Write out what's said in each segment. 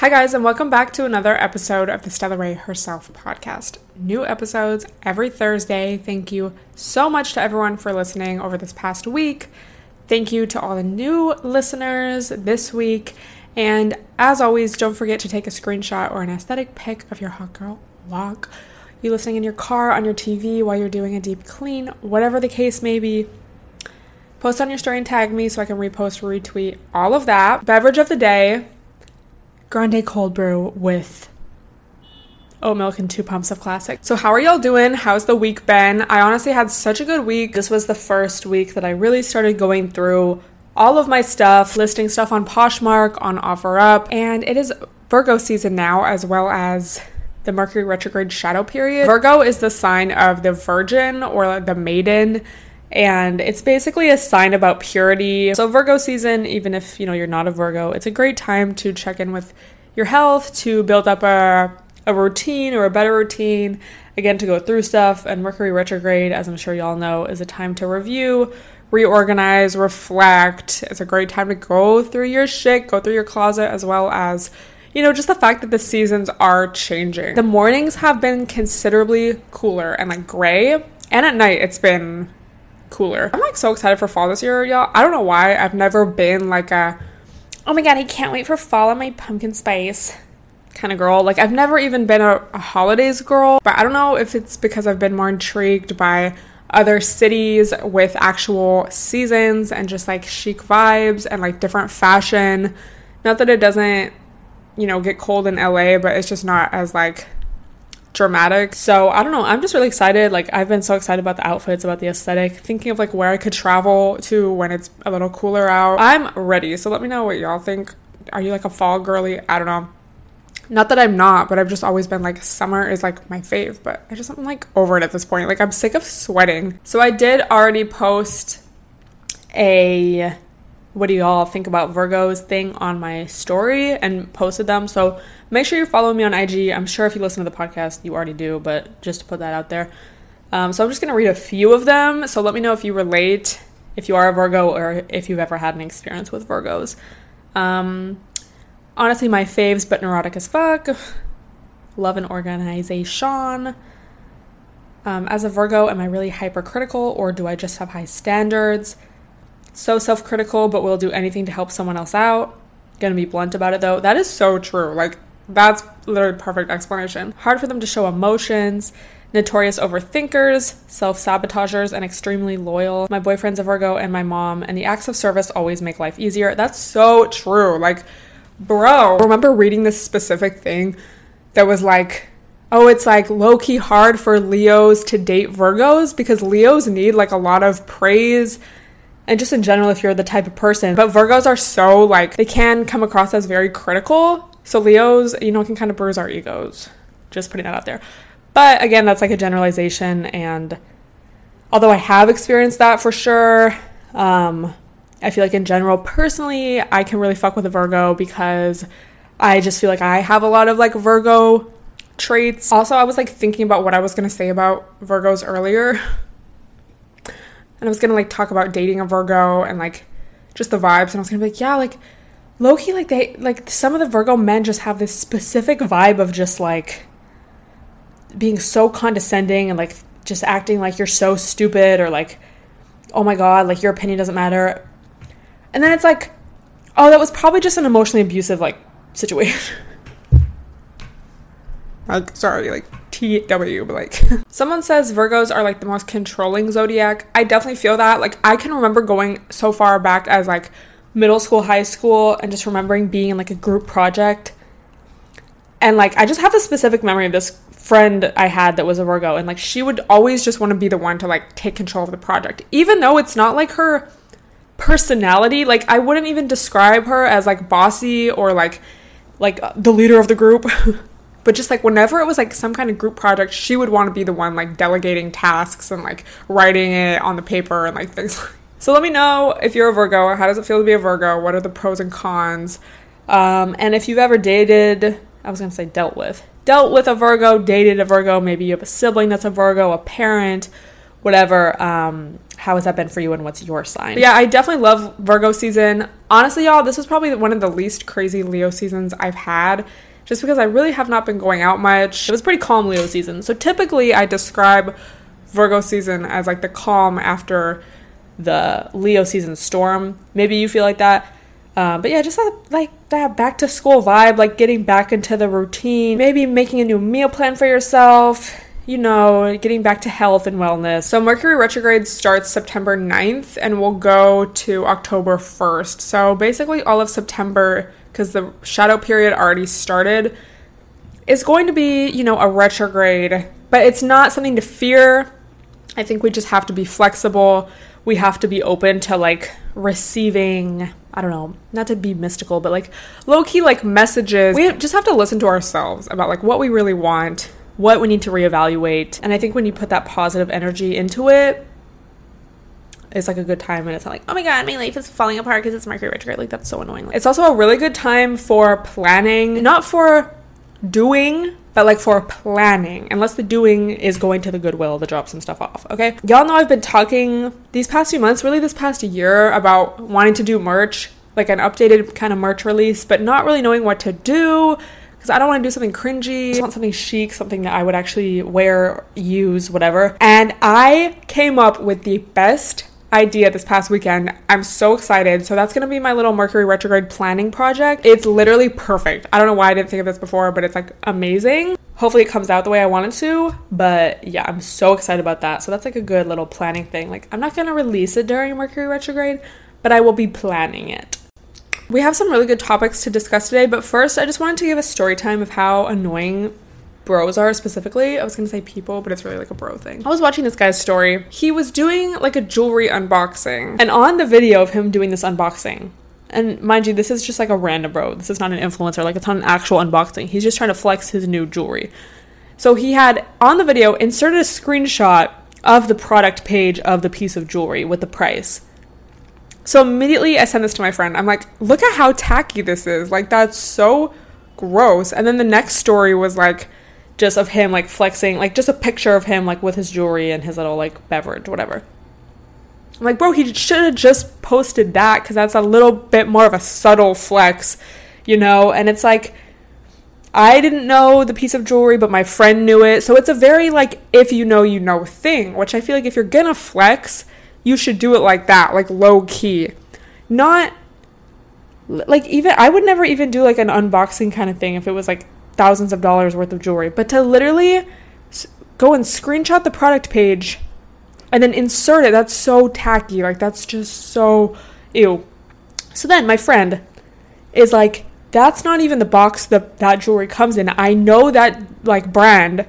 Hi, guys, and welcome back to another episode of the Stella Rae Herself podcast. New episodes every Thursday. Thank you so much to everyone for listening over this past week. Thank you to all the new listeners this week. And as always, don't forget to take a screenshot or an aesthetic pic of your hot girl walk. You listening in your car, on your TV, while you're doing a deep clean, whatever the case may be. Post on your story and tag me so I can repost, retweet, all of that. Beverage of the day grande cold brew with oat milk and two pumps of classic. So, how are y'all doing? How's the week been? I honestly had such a good week. This was the first week that I really started going through all of my stuff, listing stuff on Poshmark, on OfferUp, and it is Virgo season now, as well as the Mercury retrograde shadow period. Virgo is the sign of the Virgin or the Maiden and it's basically a sign about purity. So Virgo season, even if you know you're not a Virgo, it's a great time to check in with your health, to build up a a routine or a better routine, again to go through stuff. And Mercury retrograde, as I'm sure y'all know, is a time to review, reorganize, reflect. It's a great time to go through your shit, go through your closet as well as you know, just the fact that the seasons are changing. The mornings have been considerably cooler and like gray, and at night it's been cooler. I'm like so excited for fall this year, y'all. I don't know why. I've never been like a oh my god, I can't wait for fall and my pumpkin spice kind of girl. Like I've never even been a, a holidays girl, but I don't know if it's because I've been more intrigued by other cities with actual seasons and just like chic vibes and like different fashion. Not that it doesn't, you know, get cold in LA, but it's just not as like dramatic. So I don't know. I'm just really excited. Like I've been so excited about the outfits, about the aesthetic, thinking of like where I could travel to when it's a little cooler out. I'm ready. So let me know what y'all think. Are you like a fall girly? I don't know. Not that I'm not, but I've just always been like summer is like my fave, but I just I'm like over it at this point. Like I'm sick of sweating. So I did already post a what do y'all think about Virgos thing on my story and posted them. So make sure you're following me on IG. I'm sure if you listen to the podcast, you already do, but just to put that out there. Um, so I'm just going to read a few of them. So let me know if you relate, if you are a Virgo, or if you've ever had an experience with Virgos. Um, honestly, my faves, but neurotic as fuck. Love and organization. Um, as a Virgo, am I really hypercritical or do I just have high standards? so self critical, but will do anything to help someone else out. Gonna be blunt about it though. That is so true. Like, that's literally perfect explanation. Hard for them to show emotions. Notorious overthinkers, self sabotagers, and extremely loyal. My boyfriend's a Virgo and my mom, and the acts of service always make life easier. That's so true. Like, bro, remember reading this specific thing that was like, oh, it's like low key hard for Leos to date Virgos because Leos need like a lot of praise and just in general if you're the type of person. But Virgos are so like they can come across as very critical. So Leos, you know, can kind of bruise our egos. Just putting that out there. But again, that's like a generalization and although I have experienced that for sure, um I feel like in general personally, I can really fuck with a Virgo because I just feel like I have a lot of like Virgo traits. Also, I was like thinking about what I was to say about Virgos earlier. and I was gonna like talk about dating a Virgo and like just the vibes, and I was gonna be like, yeah, like Loki, like they like some of the Virgo men just have this specific vibe of just like being so condescending and like just acting like you're so stupid or like, oh my god, like your opinion doesn't matter. And then it's like, oh, that was probably just an emotionally abusive like situation. like sorry, like TW, but like someone says Virgos are like the most controlling zodiac. I definitely feel that. Like I can remember going so far back as like middle school, high school, and just remembering being in like a group project. And like I just have a specific memory of this friend I had that was a Virgo, and like she would always just want to be the one to like take control of the project, even though it's not like her personality. Like I wouldn't even describe her as like bossy or like like uh, the leader of the group. but just like whenever it was like some kind of group project she would want to be the one like delegating tasks and like writing it on the paper and like things so let me know if you're a virgo how does it feel to be a virgo what are the pros and cons um, and if you've ever dated i was going to say dealt with dealt with a virgo dated a virgo maybe you have a sibling that's a virgo a parent whatever. Um, how has that been for you and what's your sign? But yeah, I definitely love Virgo season. Honestly, y'all, this was probably one of the least crazy Leo seasons I've had just because I really have not been going out much. It was pretty calm Leo season. So typically I describe Virgo season as like the calm after the Leo season storm. Maybe you feel like that. Uh, but yeah, just like that back to school vibe, like getting back into the routine, maybe making a new meal plan for yourself, you know, getting back to health and wellness. So, Mercury retrograde starts September 9th and will go to October 1st. So, basically, all of September, because the shadow period already started, is going to be, you know, a retrograde, but it's not something to fear. I think we just have to be flexible. We have to be open to like receiving I don't know, not to be mystical, but like low key like messages. We just have to listen to ourselves about like what we really want, what we need to reevaluate. And I think when you put that positive energy into it, it's like a good time and it's not like, oh my god, my life is falling apart because it's Mercury retrograde. Like that's so annoying. It's also a really good time for planning, not for doing, but like for planning, unless the doing is going to the Goodwill to drop some stuff off. Okay. Y'all know I've been talking these past few months, really this past year, about wanting to do merch, like an updated kind of merch release, but not really knowing what to do because I don't want to do something cringy. I want something chic, something that I would actually wear, use, whatever. And I came up with the best idea this past weekend. I'm so excited. So that's going to be my little Mercury retrograde planning project. It's literally perfect. I don't know why I didn't think of this before, but it's like amazing. Hopefully it comes out the way I want it to, but yeah, I'm so excited about that. So that's like a good little planning thing. Like I'm not going to release it during Mercury retrograde, but I will be planning it. We have some really good topics to discuss today, but first I just wanted to give a story time of how annoying bros are specifically. I was gonna say people, but it's really like a bro thing. I was watching this guy's story. He was doing like a jewelry unboxing, and on the video of him doing this unboxing, and mind you, this is just like a random bro. This is not an influencer. Like it's not an actual unboxing. He's just trying to flex his new jewelry. So he had on the video inserted a screenshot of the product page of the piece of jewelry with the price. So immediately I send this to my friend. I'm like, look at how tacky this is. Like that's so gross. And then the next story was like just of him like flexing, like just a picture of him like with his jewelry and his little like beverage, whatever. I'm like, bro, he should have just posted that because that's a little bit more of a subtle flex, you know? And it's like, I didn't know the piece of jewelry, but my friend knew it. So it's a very like, if you know, you know thing, which I feel like if you're gonna flex, you should do it like that, like low key. Not like even, I would never even do like an unboxing kind of thing if it was like thousands of dollars worth of jewelry, but to literally go and screenshot the product page and then insert it, that's so tacky. Like, that's just so ew. So then my friend is like, that's not even the box that that jewelry comes in. I know that like brand,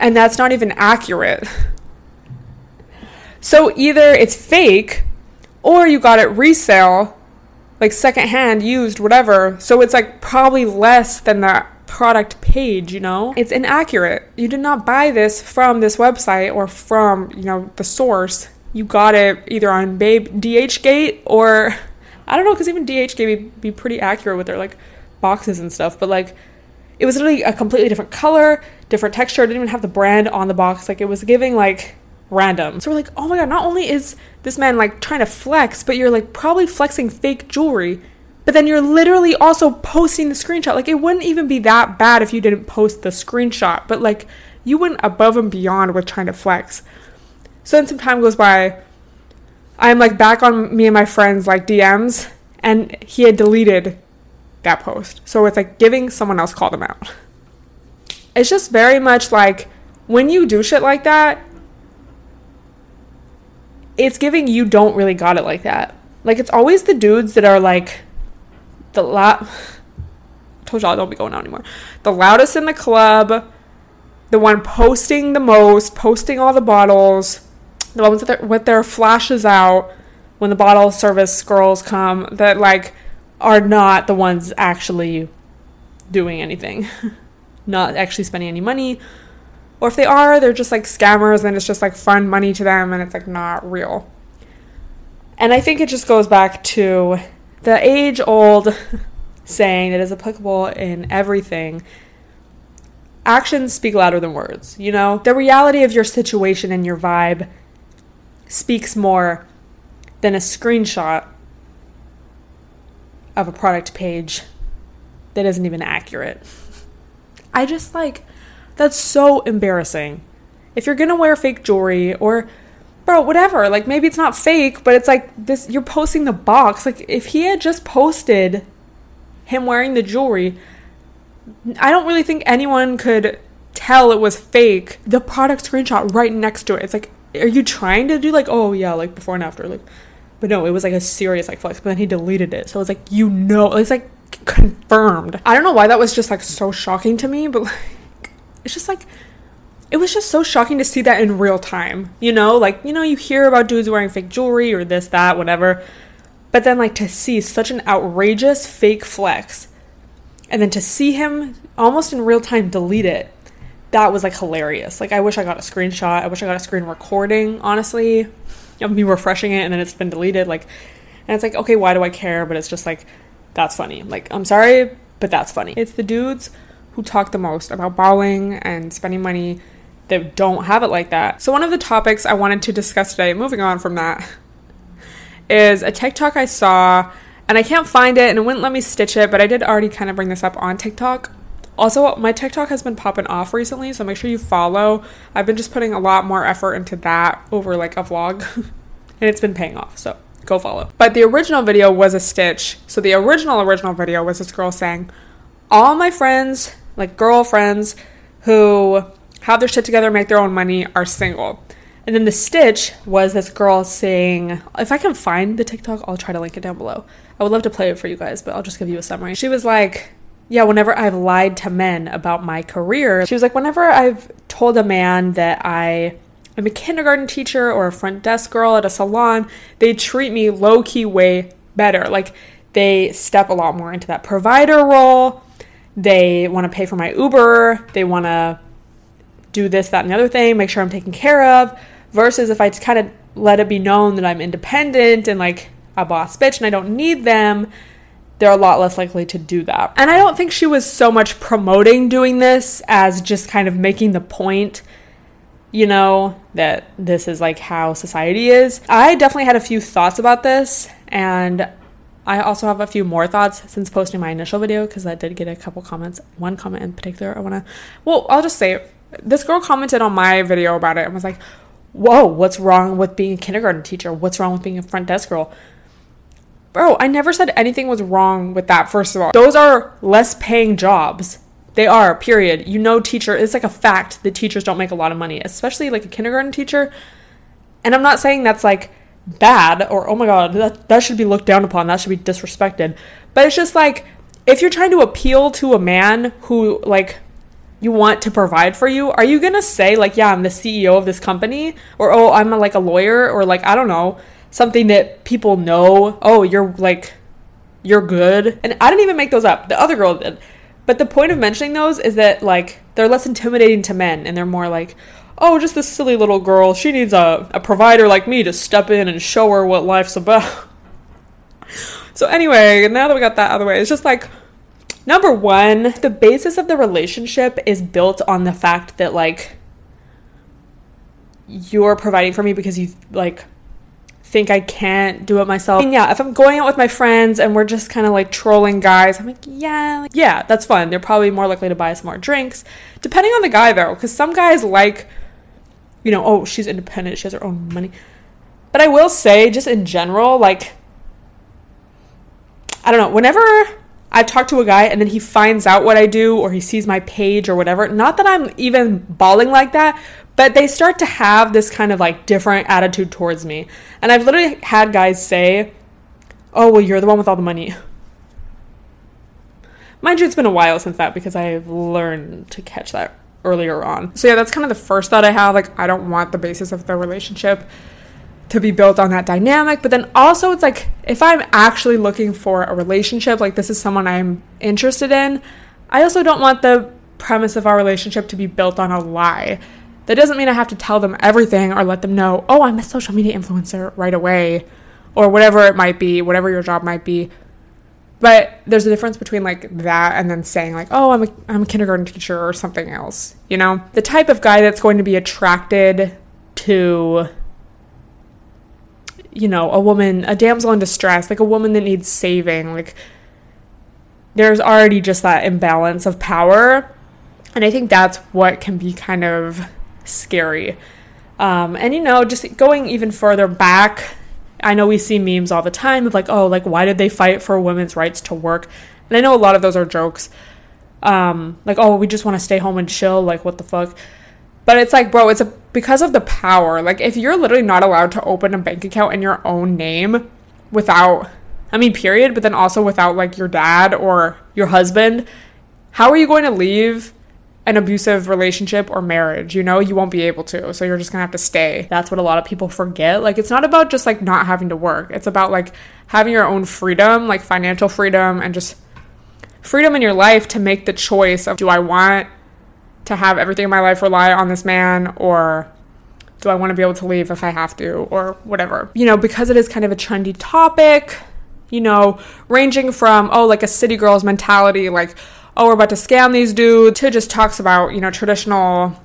and that's not even accurate. So either it's fake or you got it resale, like secondhand, used, whatever. So it's like probably less than that product page, you know? It's inaccurate. You did not buy this from this website or from, you know, the source. You got it either on Babe DHgate or I don't know cuz even DHgate be, be pretty accurate with their like boxes and stuff, but like it was literally a completely different color, different texture. It didn't even have the brand on the box. Like it was giving like random. So we're like, "Oh my god, not only is this man like trying to flex, but you're like probably flexing fake jewelry." But then you're literally also posting the screenshot. Like it wouldn't even be that bad if you didn't post the screenshot, but like you went above and beyond with trying to flex. So then some time goes by. I'm like back on me and my friends like DMs and he had deleted that post. So it's like giving someone else call them out. It's just very much like when you do shit like that, it's giving you don't really got it like that. Like it's always the dudes that are like the loud. Told y'all don't be going out anymore. The loudest in the club, the one posting the most, posting all the bottles, the ones with their, with their flashes out when the bottle service girls come that like are not the ones actually doing anything, not actually spending any money. Or if they are, they're just like scammers and it's just like fun money to them and it's like not real. And I think it just goes back to the age old saying that is applicable in everything actions speak louder than words. You know, the reality of your situation and your vibe speaks more than a screenshot of a product page that isn't even accurate. I just like, that's so embarrassing. If you're gonna wear fake jewelry or, bro, whatever, like maybe it's not fake, but it's like this, you're posting the box. Like if he had just posted him wearing the jewelry, I don't really think anyone could tell it was fake. The product screenshot right next to it. It's like, are you trying to do like, oh yeah, like before and after? Like, but no, it was like a serious like flex. But then he deleted it, so it's like you know, it's like confirmed. I don't know why that was just like so shocking to me, but like, it's just like it was just so shocking to see that in real time. You know, like you know, you hear about dudes wearing fake jewelry or this, that, whatever. But then like to see such an outrageous fake flex and then to see him almost in real time delete it that was like hilarious. Like i wish i got a screenshot. I wish i got a screen recording honestly of me refreshing it and then it's been deleted. Like and it's like okay why do i care? But it's just like that's funny. Like i'm sorry but that's funny. It's the dudes who talk the most about balling and spending money that don't have it like that so one of the topics i wanted to discuss today moving on from that is a tiktok i saw and I can't find it and it wouldn't let me stitch it, but I did already kind of bring this up on TikTok. Also, my TikTok has been popping off recently, so make sure you follow. I've been just putting a lot more effort into that over like a vlog, and it's been paying off, so go follow. But the original video was a stitch. So the original original video was this girl saying, "All my friends, like girlfriends who have their shit together, make their own money, are single." And then the stitch was this girl saying, if I can find the TikTok, I'll try to link it down below. I would love to play it for you guys, but I'll just give you a summary. She was like, yeah, whenever I've lied to men about my career, she was like, whenever I've told a man that I am a kindergarten teacher or a front desk girl at a salon, they treat me low key way better. Like they step a lot more into that provider role. They want to pay for my Uber. They want to do this, that, and the other thing, make sure I'm taken care of. Versus if I just kind of let it be known that I'm independent and like a boss bitch and I don't need them, they're a lot less likely to do that. And I don't think she was so much promoting doing this as just kind of making the point, you know, that this is like how society is. I definitely had a few thoughts about this and I also have a few more thoughts since posting my initial video because I did get a couple comments. One comment in particular I want to, well, I'll just say this girl commented on my video about it and was like, Whoa, what's wrong with being a kindergarten teacher? What's wrong with being a front desk girl? Bro, I never said anything was wrong with that, first of all. Those are less paying jobs. They are, period. You know, teacher, it's like a fact that teachers don't make a lot of money, especially like a kindergarten teacher. And I'm not saying that's like bad or, oh my God, that, that should be looked down upon, that should be disrespected. But it's just like, if you're trying to appeal to a man who, like, you want to provide for you, are you going to say like, yeah, I'm the CEO of this company or oh, I'm a, like a lawyer or like I don't know, something that people know, oh, you're like you're good. And I didn't even make those up. The other girl did. But the point of mentioning those is that like they're less intimidating to men and they're more like, oh, just this silly little girl. She needs a, a provider like me to step in and show her what life's about. so anyway, now that we got that out of the way, it's just like Number one, the basis of the relationship is built on the fact that, like, you're providing for me because you, like, think I can't do it myself. And yeah, if I'm going out with my friends and we're just kind of like trolling guys, I'm like, yeah, like, yeah, that's fun. They're probably more likely to buy us more drinks, depending on the guy though, because some guys like, you know, oh, she's independent, she has her own money. But I will say, just in general, like, I don't know, whenever I've talked to a guy and then he finds out what I do or he sees my page or whatever. Not that I'm even balling like that, but they start to have this kind of like different attitude towards me. And I've literally had guys say, Oh, well, you're the one with all the money. Mind you, it's been a while since that because I've learned to catch that earlier on. So, yeah, that's kind of the first thought I have. Like, I don't want the basis of the relationship to be built on that dynamic. But then also, it's like if I'm actually looking for a relationship, like this is someone I'm interested in, I also don't want the premise of our relationship to be built on a lie. That doesn't mean I have to tell them everything or let them know, oh, I'm a social media influencer right away, or whatever it might be, whatever your job might be. But there's a difference between like that and then saying like, oh, I'm a, I'm a kindergarten teacher or something else. You know, the type of guy that's going to be attracted to you know, a woman, a damsel in distress, like a woman that needs saving, like there's already just that imbalance of power. And I think that's what can be kind of scary. Um, and you know, just going even further back, I know we see memes all the time of like, oh, like why did they fight for women's rights to work? And I know a lot of those are jokes. Um, like, oh, we just want to stay home and chill. Like, what the fuck? But it's like, bro, it's a, because of the power. Like, if you're literally not allowed to open a bank account in your own name without, I mean, period, but then also without like your dad or your husband, how are you going to leave an abusive relationship or marriage, you know, you won't be able to. So you're just gonna have to stay. That's what a lot of people forget. Like, it's not about just like not having to work, it's about like having your own freedom, like financial freedom, and just freedom in your life to make the choice of do I want to have everything in my life rely on this man or do I want to be able to leave if I have to or whatever. You know, because it is kind of a trendy topic, you know, ranging from, oh, like a city girl's mentality, like, oh, we're about to scam these dudes, to just talks about, you know, traditional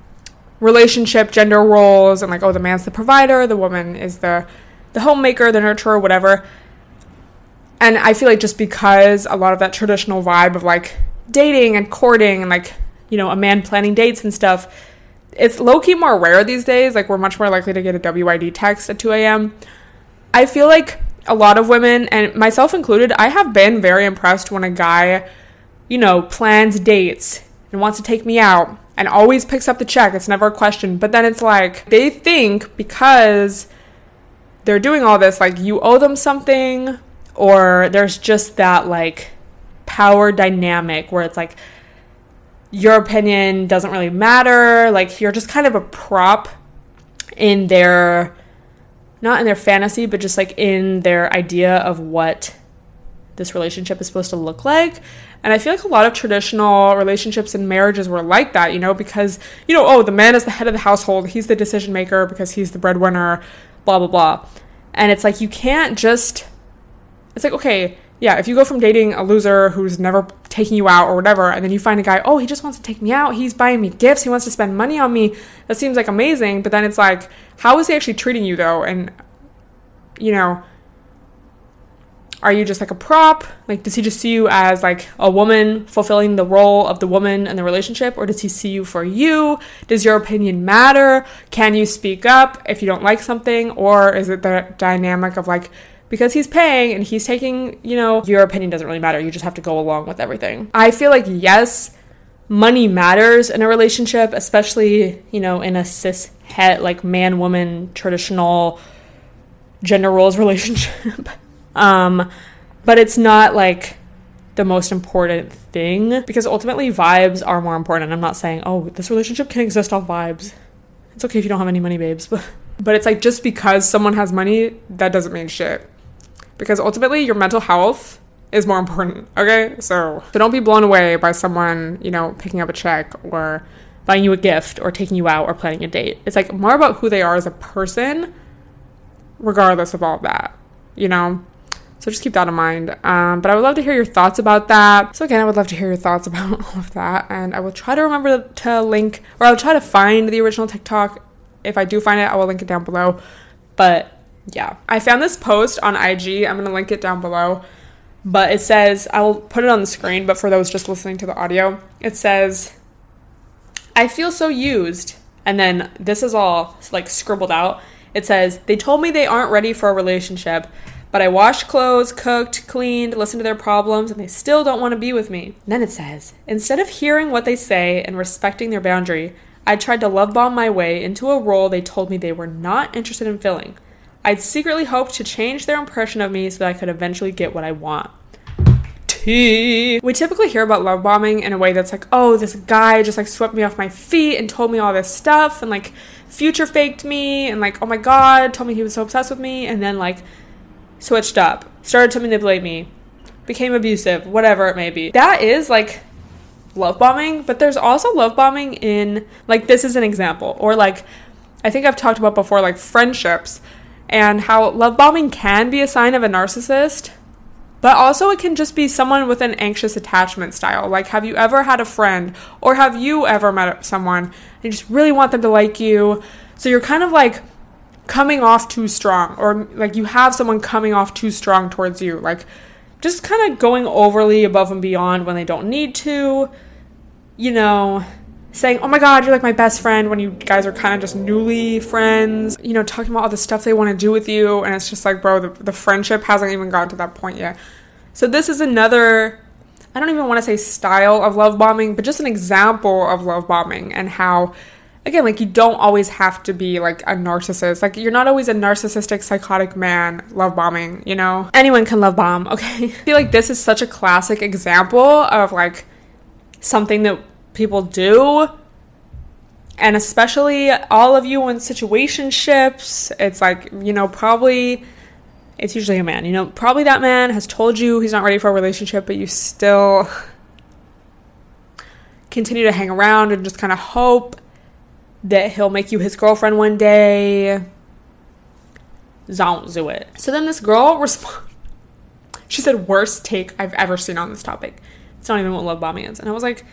relationship gender roles and like, oh, the man's the provider, the woman is the the homemaker, the nurturer, whatever. And I feel like just because a lot of that traditional vibe of like dating and courting and like, you know, a man planning dates and stuff, it's low key more rare these days. Like, we're much more likely to get a WYD text at 2 a.m. I feel like a lot of women, and myself included, I have been very impressed when a guy you know, plans dates and wants to take me out and always picks up the check. It's never a question. But then it's like they think because they're doing all this, like you owe them something, or there's just that like power dynamic where it's like your opinion doesn't really matter. Like you're just kind of a prop in their, not in their fantasy, but just like in their idea of what this relationship is supposed to look like. And I feel like a lot of traditional relationships and marriages were like that, you know, because, you know, oh, the man is the head of the household, he's the decision maker because he's the breadwinner, blah, blah, blah. And it's like, you can't just, it's like, okay, yeah, if you go from dating a loser who's never taking you out or whatever, and then you find a guy, oh, he just wants to take me out, he's buying me gifts, he wants to spend money on me, that seems like amazing. But then it's like, how is he actually treating you though? And, you know, are you just like a prop? Like, does he just see you as like a woman fulfilling the role of the woman in the relationship? Or does he see you for you? Does your opinion matter? Can you speak up if you don't like something? Or is it the dynamic of like, because he's paying and he's taking, you know, your opinion doesn't really matter. You just have to go along with everything. I feel like, yes, money matters in a relationship, especially, you know, in a cis het, like man woman traditional gender roles relationship. Um, but it's not like the most important thing because ultimately vibes are more important. I'm not saying, oh, this relationship can exist off vibes. It's okay if you don't have any money, babes. But but it's like just because someone has money, that doesn't mean shit. Because ultimately your mental health is more important. Okay? So so don't be blown away by someone, you know, picking up a check or buying you a gift or taking you out or planning a date. It's like more about who they are as a person, regardless of all of that. You know? So just keep that in mind. Um, but I would love to hear your thoughts about that. So again, I would love to hear your thoughts about all of that. And I will try to remember to link, or I'll try to find the original TikTok. If I do find it, I will link it down below. But yeah, I found this post on IG. I'm gonna link it down below. But it says, I will put it on the screen, but for those just listening to the audio, it says, I feel so used. And then this is all like scribbled out. It says, They told me they aren't ready for a relationship but I washed clothes, cooked, cleaned, listened to their problems, and they still don't want to be with me. And then it says, instead of hearing what they say and respecting their boundary, I tried to love bomb my way into a role they told me they were not interested in filling. I'd secretly hoped to change their impression of me so that I could eventually get what I want. Tea. We typically hear about love bombing in a way that's like, oh, this guy just like swept me off my feet and told me all this stuff and like future faked me and like, oh my god, told me he was so obsessed with me and then like switched up, started to manipulate me, became abusive, whatever it may be. That is like love bombing, but there's also love bombing in like this is an example or like I think I've talked about before like friendships and how love bombing can be a sign of a narcissist, but also it can just be someone with an anxious attachment style. Like have you ever had a friend or have you ever met someone and you just really want them to like you? So you're kind of like coming off too strong or like you have someone coming off too strong towards you like just kind of going overly above and beyond when they don't need to you know saying oh my god you're like my best friend when you guys are kind of just newly friends you know talking about all the stuff they want to do with you and it's just like bro the, the friendship hasn't even gotten to that point yet so this is another i don't even want to say style of love bombing but just an example of love bombing and how again, like you don't always have to be like a narcissist. Like you're not always a narcissistic, psychotic man love bombing, you know? Anyone can love bomb, okay? I feel like this is such a classic example of like something that people do. And especially all of you in situationships, it's like, you know, probably it's usually a man. You know, probably that man has told you he's not ready for a relationship, but you still continue to hang around and just kind of hope that he'll make you his girlfriend one day. Don't do it. So then this girl responded. She said, worst take I've ever seen on this topic. It's not even what love bombing is. And I was like,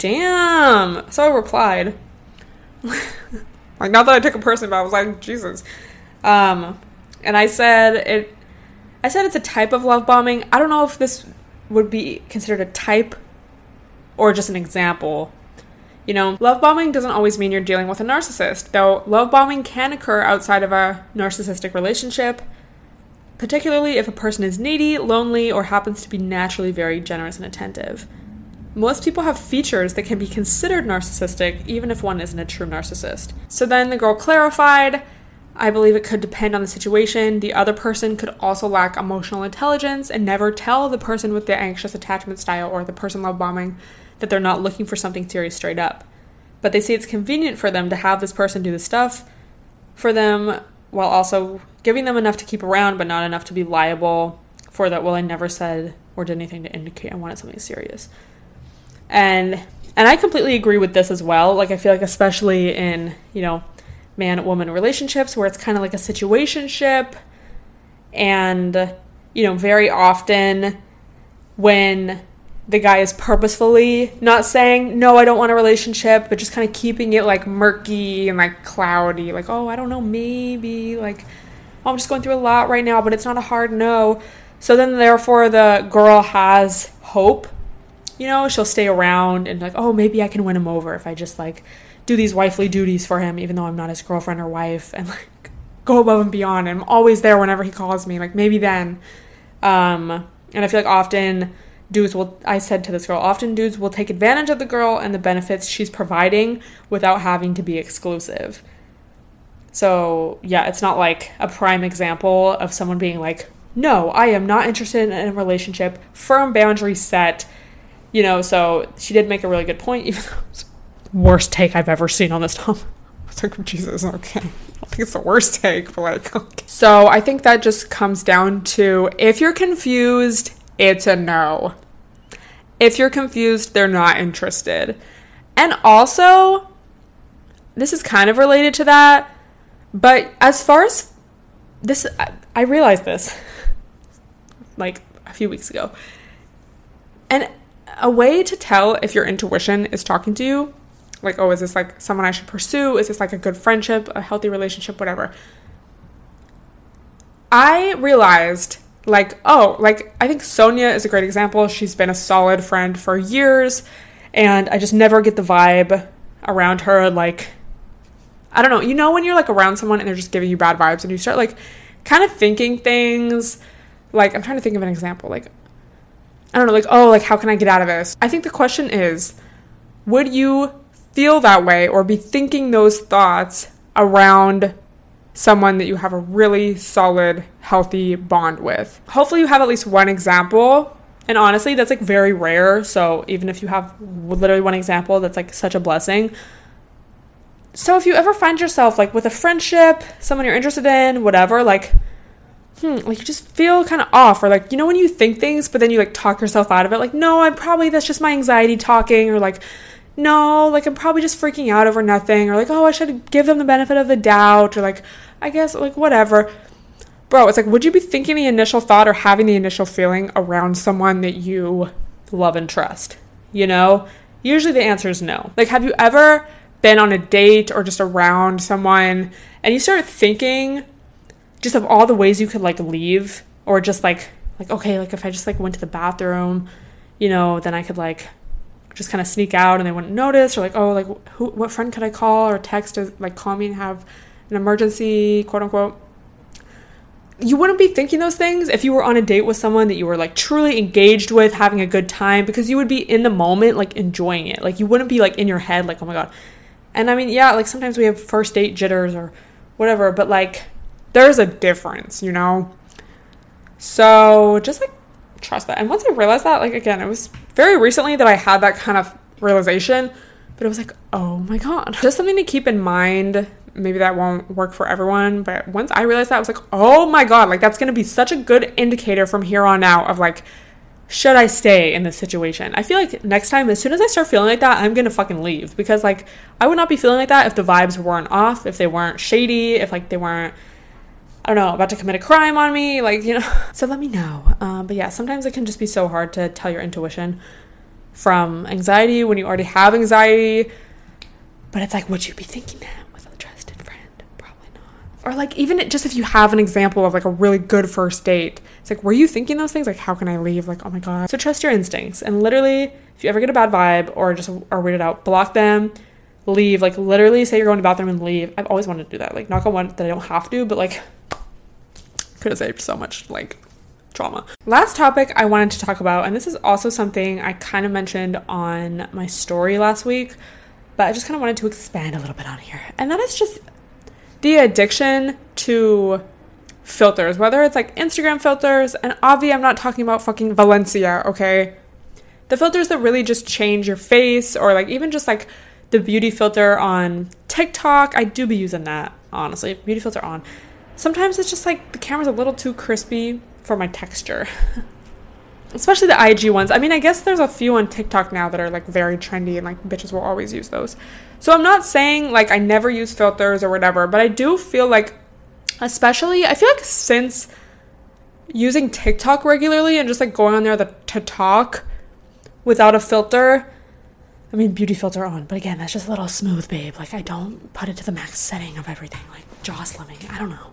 damn. So I replied. like, not that I took it personally, but I was like, Jesus. Um, and I said it. I said it's a type of love bombing. I don't know if this would be considered a type or just an example you know, love bombing doesn't always mean you're dealing with a narcissist, though love bombing can occur outside of a narcissistic relationship, particularly if a person is needy, lonely, or happens to be naturally very generous and attentive. Most people have features that can be considered narcissistic, even if one isn't a true narcissist. So then the girl clarified I believe it could depend on the situation. The other person could also lack emotional intelligence and never tell the person with the anxious attachment style or the person love bombing that they're not looking for something serious straight up. But they say it's convenient for them to have this person do the stuff for them while also giving them enough to keep around, but not enough to be liable for that. Well, I never said or did anything to indicate I wanted something serious. And and I completely agree with this as well. Like I feel like especially in, you know, man woman relationships where it's kind of like a situationship. And you know, very often when the guy is purposefully not saying no i don't want a relationship but just kind of keeping it like murky and like cloudy like oh i don't know maybe like oh, i'm just going through a lot right now but it's not a hard no. So then therefore the girl has hope you know she'll stay around and like oh maybe i can win him over if i just like do these wifely duties for him even though i'm not his girlfriend or wife and like go above and beyond i'm always there whenever he calls me like maybe then um and i feel like often dudes will I said to this girl, often dudes will take advantage of the girl and the benefits she's providing without having to be exclusive. So, yeah, it's not like a prime example of someone being like, "No, I am not interested in a relationship. Firm boundary set." You know, so she did make a really good point even though it's worst take I've ever seen on this topic. I was like, Jesus, okay. I think it's the worst take, but like, okay. So I think that just comes down to if you're confused it's a no. If you're confused, they're not interested. And also, this is kind of related to that, but as far as this, I, I realized this like a few weeks ago. And a way to tell if your intuition is talking to you, like, oh, is this like someone I should pursue? Is this like a good friendship, a healthy relationship, whatever? I realized like oh like i think sonia is a great example she's been a solid friend for years and i just never get the vibe around her like i don't know you know when you're like around someone and they're just giving you bad vibes and you start like kind of thinking things like i'm trying to think of an example like i don't know like oh like how can i get out of this i think the question is would you feel that way or be thinking those thoughts around someone that you have a really solid, healthy bond with. Hopefully, you have at least one example. And honestly, that's like very rare. So, even if you have literally one example, that's like such a blessing. So, if you ever find yourself like with a friendship, someone you're interested in, whatever, like, hmm, like you just feel kind of off, or like, you know, when you think things, but then you like talk yourself out of it, like, no, I'm probably that's just my anxiety talking, or like, no, like I'm probably just freaking out over nothing, or like, oh, I should give them the benefit of the doubt, or like, I guess, like, whatever. Bro, it's like, would you be thinking the initial thought or having the initial feeling around someone that you love and trust? You know? Usually the answer is no. Like, have you ever been on a date or just around someone And you start thinking just of all the ways you could like leave or just like like okay, like if I just like went to the bathroom, you know, then I could like just kind of sneak out and they wouldn't notice or like oh like who what friend could I call or text to like call me and have an emergency, quote unquote you wouldn't be thinking those things if you were on a date with someone that you were like truly engaged with, having a good time, because you would be in the moment, like enjoying it. Like you wouldn't be like in your head, like, oh my God. And I mean, yeah, like sometimes we have first date jitters or whatever, but like there's a difference, you know? So just like trust that. And once I realized that, like again, it was very recently that I had that kind of realization, but it was like, oh my God. Just something to keep in mind maybe that won't work for everyone but once i realized that i was like oh my god like that's to be such a good indicator from here on out of like should i stay in this situation i feel like next time as soon as i start feeling like that i'm to fucking leave because like i would not be feeling like that if the vibes weren't off if they weren't shady if like they weren't Don't know, about to commit a crime on me, like, you know. So let me know. Um, but yeah, sometimes it can just be so hard to tell your intuition from anxiety when you already have anxiety. But it's like, would you be thinking that? With a trusted friend? Probably not. Or like even just if you have an example of like a really good first date it's like were you thinking those things like how can i leave like oh my god so trust your instincts and literally if you ever get a bad vibe or just are weirded out block them leave like literally say you're going to the bathroom and leave i've always wanted to do that like knock on wood that i don't have to but like could have saved so much like trauma last topic i wanted to talk about and this is also something i kind of mentioned on my story last week but i just kind of wanted to expand a little bit on here and that is just the addiction to filters, whether it's like Instagram filters, and obviously I'm not talking about fucking Valencia, okay? The filters that really just change your face, or like even just like the beauty filter on TikTok. I do be using that, honestly. Beauty filter on. Sometimes it's just like the camera's a little too crispy for my texture. Especially the IG ones. I mean, I guess there's a few on TikTok now that are like very trendy and like bitches will always use those. So I'm not saying like I never use filters or whatever, but I do feel like, especially, I feel like since using TikTok regularly and just like going on there the, to talk without a filter, I mean, beauty filter on, but again, that's just a little smooth, babe. Like, I don't put it to the max setting of everything, like jaw slimming. I don't know.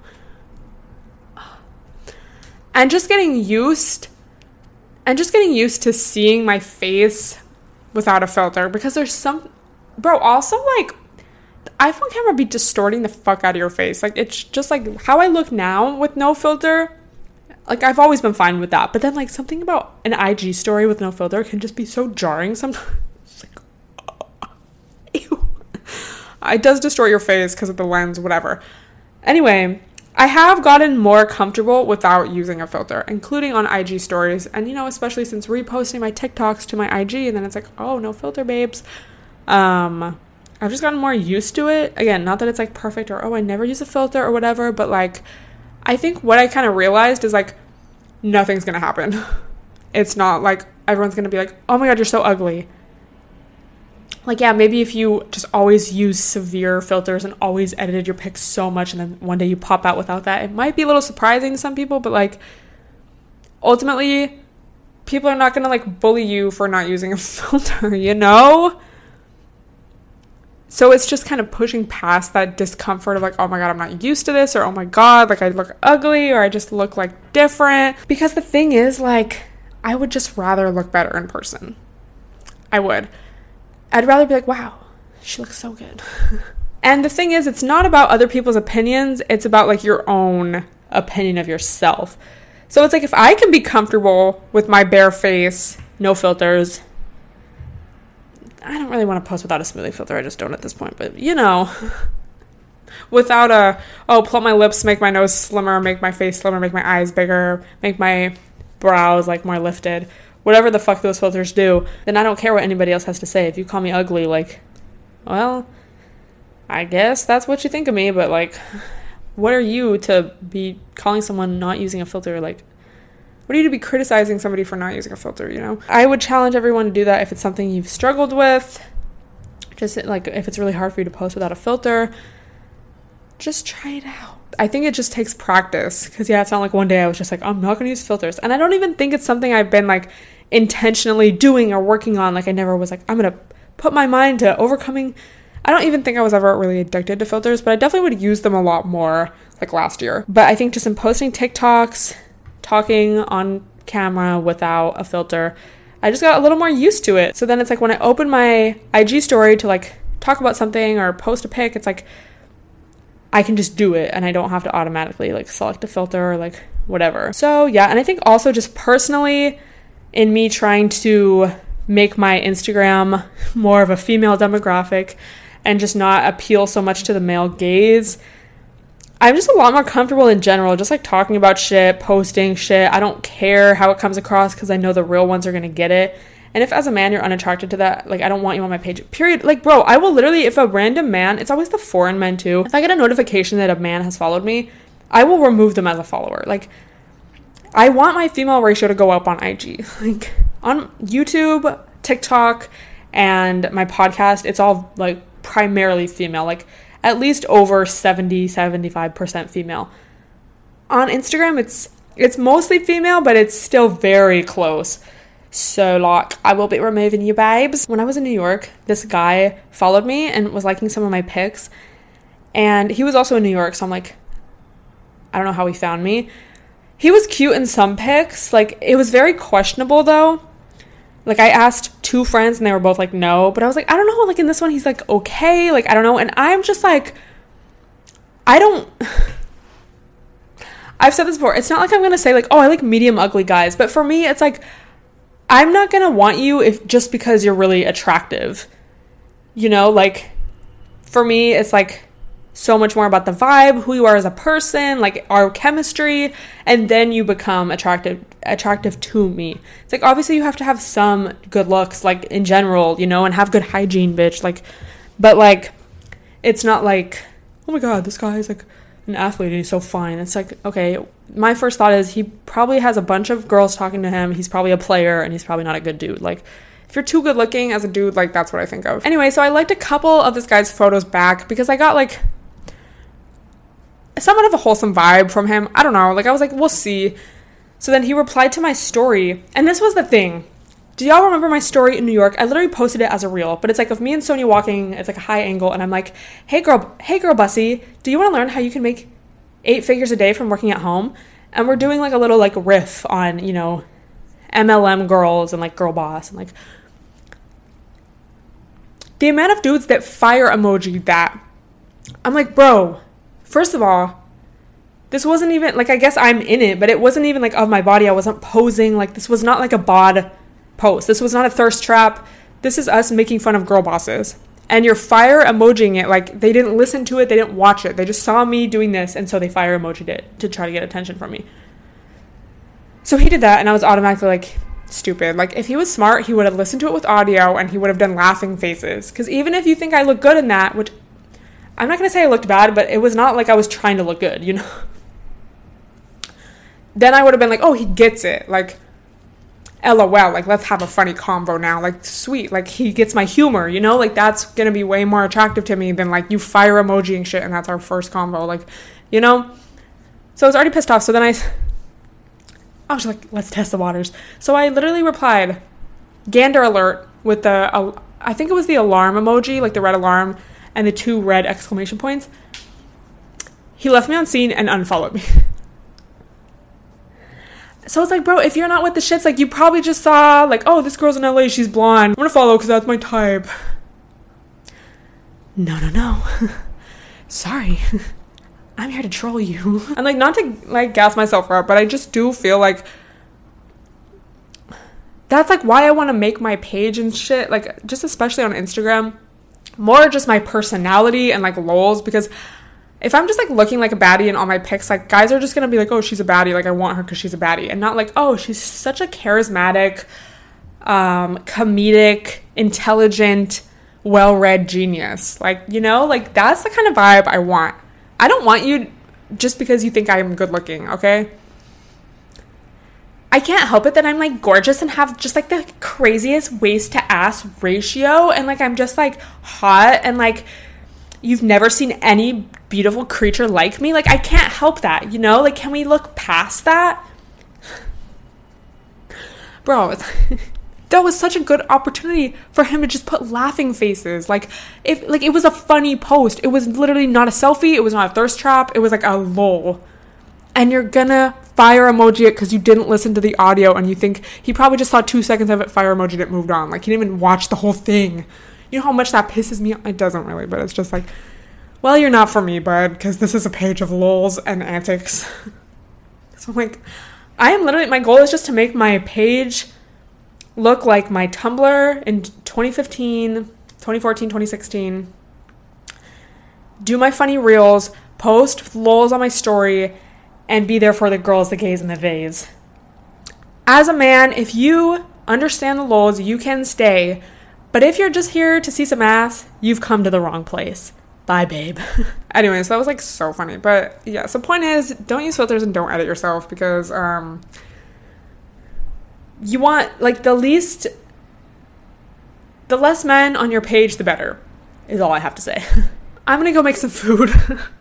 And just getting used, and just getting used to seeing my face without a filter because there's some bro, also like the iPhone camera be distorting the fuck out of your face. Like it's just like how I look now with no filter. Like I've always been fine with that, but then like something about an IG story with no filter can just be so jarring sometimes. It does distort your face because of the lens, whatever. Anyway, I have gotten more comfortable without using a filter, including on IG stories. And, you know, especially since reposting my TikToks to my IG, and then it's like, oh, no filter, babes. Um, I've just gotten more used to it. Again, not that it's like perfect or oh, I never use a filter or whatever, but like I think what I kind of realized is like nothing's to happen. It's not like everyone's to be like, "Oh my god, you're so ugly." Like yeah, maybe if you just always use severe filters and always edited your pics so much and then one day you pop out without that, it might be a little surprising to some people, but like ultimately people are not going to like bully you for not using a filter, you know? so it's just kind of pushing past that discomfort of like, oh my God, I'm not used to this, or oh my God, like I look ugly, or I just look like different. Because the thing is, like, I would just rather look better in person. I would. I'd rather be like, wow, she looks so good. and the thing is, it's not about other people's opinions, it's about like your own opinion of yourself. So it's like if I can be comfortable with my bare face, no filters, I don't really want to post without a smoothing filter. I just don't at this point. But you know, without a oh, plump my lips, make my nose slimmer, make my face slimmer, make my eyes bigger, make my brows like more lifted, whatever the fuck those filters do, then I don't care what anybody else has to say. If you call me ugly, like, well, I guess that's what you think of me. But like, what are you to be calling someone not using a filter like? what are you to be criticizing somebody for not using a filter, you know? I would challenge everyone to do that if it's something you've struggled with. Just like if it's really hard for you to post without a filter, just try it out. I think it just takes practice because, yeah, it's not like one day I was just like, I'm not going to use filters. And I don't even think it's something I've been like intentionally doing or working on. Like, I never was like, I'm to put my mind to overcoming I don't even think I was ever really addicted to filters, but I definitely would use them a lot more like last year. But I think just in posting TikToks, talking on camera without a filter, I just got a little more used to it. So then it's like when I open my IG story to like talk about something or post a pic, it's like I can just do it and I don't have to automatically like select a filter or like whatever. So yeah, and I think also just personally in me trying to make my Instagram more of a female demographic and just not appeal so much to the male gaze. I'm just a lot more comfortable in general, just like talking about shit, posting shit. I don't care how it comes across because I know the real ones are gonna get it. And if as a man you're unattracted to that, like I don't want you on my page. Period. Like, bro, I will literally, if a random man, it's always the foreign men too. If I get a notification that a man has followed me, I will remove them as a follower. Like, I want my female ratio to go up on IG. Like on YouTube, TikTok, and my podcast, it's all like primarily female, like at least over 70, 75% female. On Instagram, it's it's mostly female, but it's still very close. So like I will be removing you babes. When I was in New York, this guy followed me and was liking some of my pics. And he was also in New York, so I'm like I don't know how he found me. He was cute in some pics. Like it was very questionable though. Like I asked two friends and they were both like no, but I was like I don't know, like in this one he's like okay, like I don't know and I'm just like I don't I've said this before. It's not like I'm to say like oh, I like medium ugly guys, but for me it's like I'm not to want you if just because you're really attractive. You know, like for me it's like so much more about the vibe, who you are as a person, like our chemistry, and then you become attractive attractive to me. It's like obviously you have to have some good looks like in general, you know, and have good hygiene, bitch. Like but like it's not like oh my god, this guy is like an athlete and he's so fine. It's like okay, my first thought is he probably has a bunch of girls talking to him. He's probably a player and he's probably not a good dude. Like if you're too good looking as a dude, like that's what I think of. Anyway, so I liked a couple of this guy's photos back because I got like somewhat of a wholesome vibe from him. I don't know. Like I was like, we'll see. So then he replied to my story, and this was the thing. Do y'all remember my story in New York? I literally posted it as a reel, but it's like of me and Sonia walking. It's like a high angle, and I'm like, "Hey girl, hey girl, Bussy, do you want to learn how you can make eight figures a day from working at home?" And we're doing like a little like riff on you know MLM girls and like girl boss and like the amount of dudes that fire emoji that. I'm like, bro, First of all, this wasn't even like I guess I'm in it, but it wasn't even like of my body. I wasn't posing. Like this was not like a bod post. This was not a thirst trap. This is us making fun of girl bosses. And you're fire emojiing it like they didn't listen to it, they didn't watch it. They just saw me doing this and so they fire emojied it to try to get attention from me. So he did that and I was automatically like stupid. Like if he was smart, he would have listened to it with audio and he would have done laughing faces. Cuz even if you think I look good in that, which I'm not gonna say I looked bad, but it was not like I was trying to look good, you know? then I would have been like, oh, he gets it. Like, lol, like, let's have a funny convo now. Like, sweet. Like, he gets my humor, you know? Like, that's gonna be way more attractive to me than, like, you fire emoji and shit, and that's our first convo. Like, you know? So I was already pissed off. So then I, I was like, let's test the waters. So I literally replied, Gander alert with the, I think it was the alarm emoji, like the red alarm and the two red exclamation points. He left me on seen and unfollowed me. So it's like, bro, if you're not with the shits, like you probably just saw, like, oh, this girl's in LA, she's blonde. I'm gonna follow because that's my type. No, no, no. Sorry. I'm here to troll you. And like, not to like gas myself up, but I just do feel like that's like why I want to make my page and shit. Like, just especially on Instagram more just my personality and like lols because if I'm just like looking like a baddie in all my pics, like guys are just gonna be like, oh, she's a baddie, like I want her because she's a baddie, and not like, oh, she's such a charismatic, um, comedic, intelligent, well read genius. Like, you know, like that's the kind of vibe I want. I don't want you just because you think I'm good looking, okay? I can't help it that I'm like gorgeous and have just like the craziest waist to ass ratio. And like I'm just like hot and like you've never seen any beautiful creature like me. Like I can't help that, you know? Like, can we look past that? Bro, that was such a good opportunity for him to just put laughing faces. Like if like it was a funny post. It was literally not a selfie, it was not a thirst trap, it was like a lol. And you're gonna fire emoji it because you didn't listen to the audio and you think he probably just saw two seconds of it, fire emoji it, moved on. Like he didn't even watch the whole thing. You know how much that pisses me off? It doesn't really, but it's just like, well, you're not for me, bud, because this is a page of lols and antics. so I'm like, I am literally, my goal is just to make my page look like my Tumblr in 2015, 2014, 2016. Do my funny reels, post lols on my story, and be there for the girls, the gays, and the vays. As a man, if you understand the laws, you can stay. But if you're just here to see some ass, you've come to the wrong place. Bye, babe. anyway, so that was like so funny. But yeah, so point is, don't use filters and don't edit yourself because um, you want like the least the less men on your page the better is all i have to say i'm gonna go make some food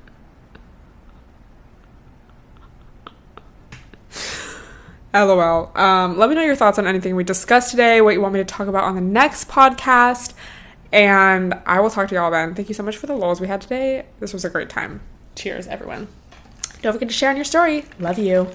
lol um, let me know your thoughts on anything we discussed today what you want me to talk about on the next podcast and i will talk to y'all then. Thank you so much for the lols we had today. This was a great time. Cheers everyone. Don't forget to share on your story. Love you